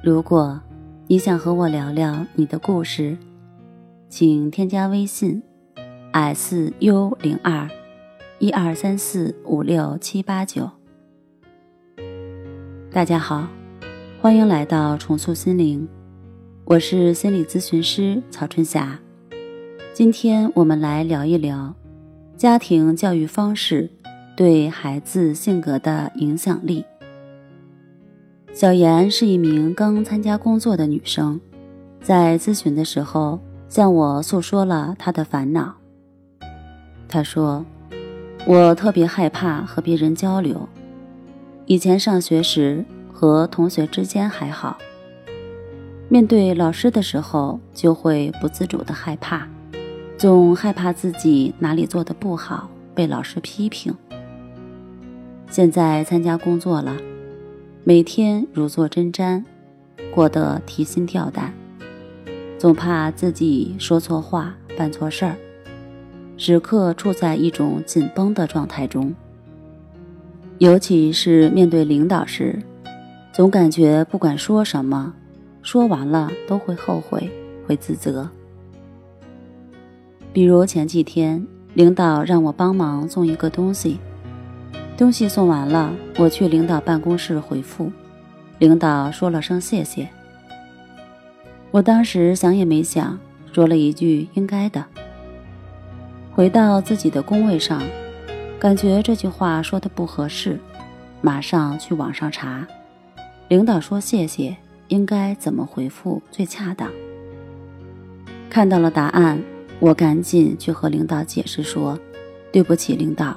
如果你想和我聊聊你的故事，请添加微信 s u 零二一二三四五六七八九。大家好，欢迎来到重塑心灵，我是心理咨询师曹春霞。今天我们来聊一聊家庭教育方式对孩子性格的影响力。小妍是一名刚参加工作的女生，在咨询的时候向我诉说了她的烦恼。她说：“我特别害怕和别人交流，以前上学时和同学之间还好，面对老师的时候就会不自主的害怕，总害怕自己哪里做的不好被老师批评。现在参加工作了。”每天如坐针毡，过得提心吊胆，总怕自己说错话、办错事儿，时刻处在一种紧绷的状态中。尤其是面对领导时，总感觉不管说什么，说完了都会后悔、会自责。比如前几天，领导让我帮忙送一个东西。东西送完了，我去领导办公室回复，领导说了声谢谢。我当时想也没想，说了一句应该的。回到自己的工位上，感觉这句话说的不合适，马上去网上查，领导说谢谢应该怎么回复最恰当。看到了答案，我赶紧去和领导解释说，对不起，领导。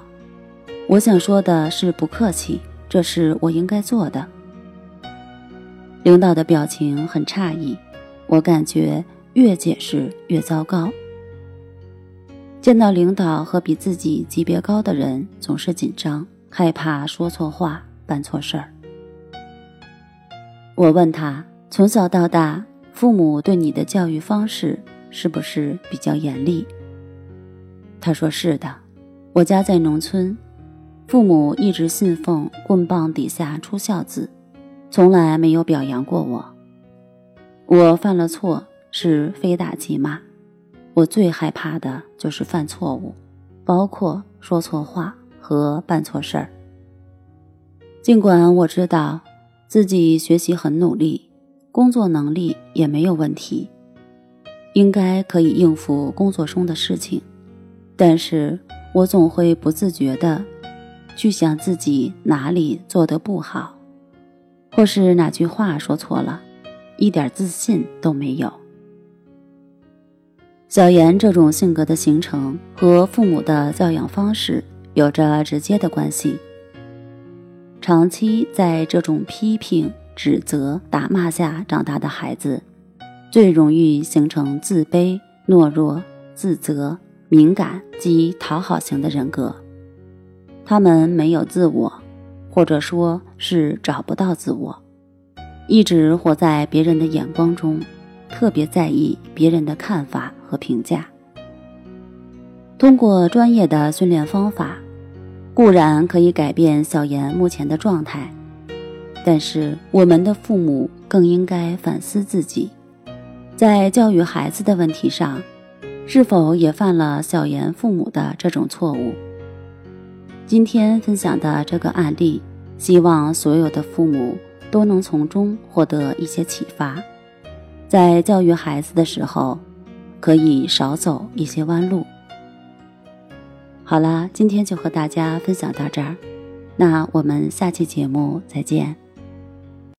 我想说的是不客气，这是我应该做的。领导的表情很诧异，我感觉越解释越糟糕。见到领导和比自己级别高的人，总是紧张，害怕说错话、办错事儿。我问他，从小到大，父母对你的教育方式是不是比较严厉？他说是的，我家在农村。父母一直信奉“棍棒底下出孝子”，从来没有表扬过我。我犯了错是非打即骂，我最害怕的就是犯错误，包括说错话和办错事儿。尽管我知道自己学习很努力，工作能力也没有问题，应该可以应付工作中的事情，但是我总会不自觉的。去想自己哪里做得不好，或是哪句话说错了，一点自信都没有。小妍这种性格的形成和父母的教养方式有着直接的关系。长期在这种批评、指责、打骂下长大的孩子，最容易形成自卑、懦弱、自责、敏感及讨好型的人格。他们没有自我，或者说是找不到自我，一直活在别人的眼光中，特别在意别人的看法和评价。通过专业的训练方法，固然可以改变小妍目前的状态，但是我们的父母更应该反思自己，在教育孩子的问题上，是否也犯了小妍父母的这种错误。今天分享的这个案例，希望所有的父母都能从中获得一些启发，在教育孩子的时候，可以少走一些弯路。好啦，今天就和大家分享到这儿，那我们下期节目再见。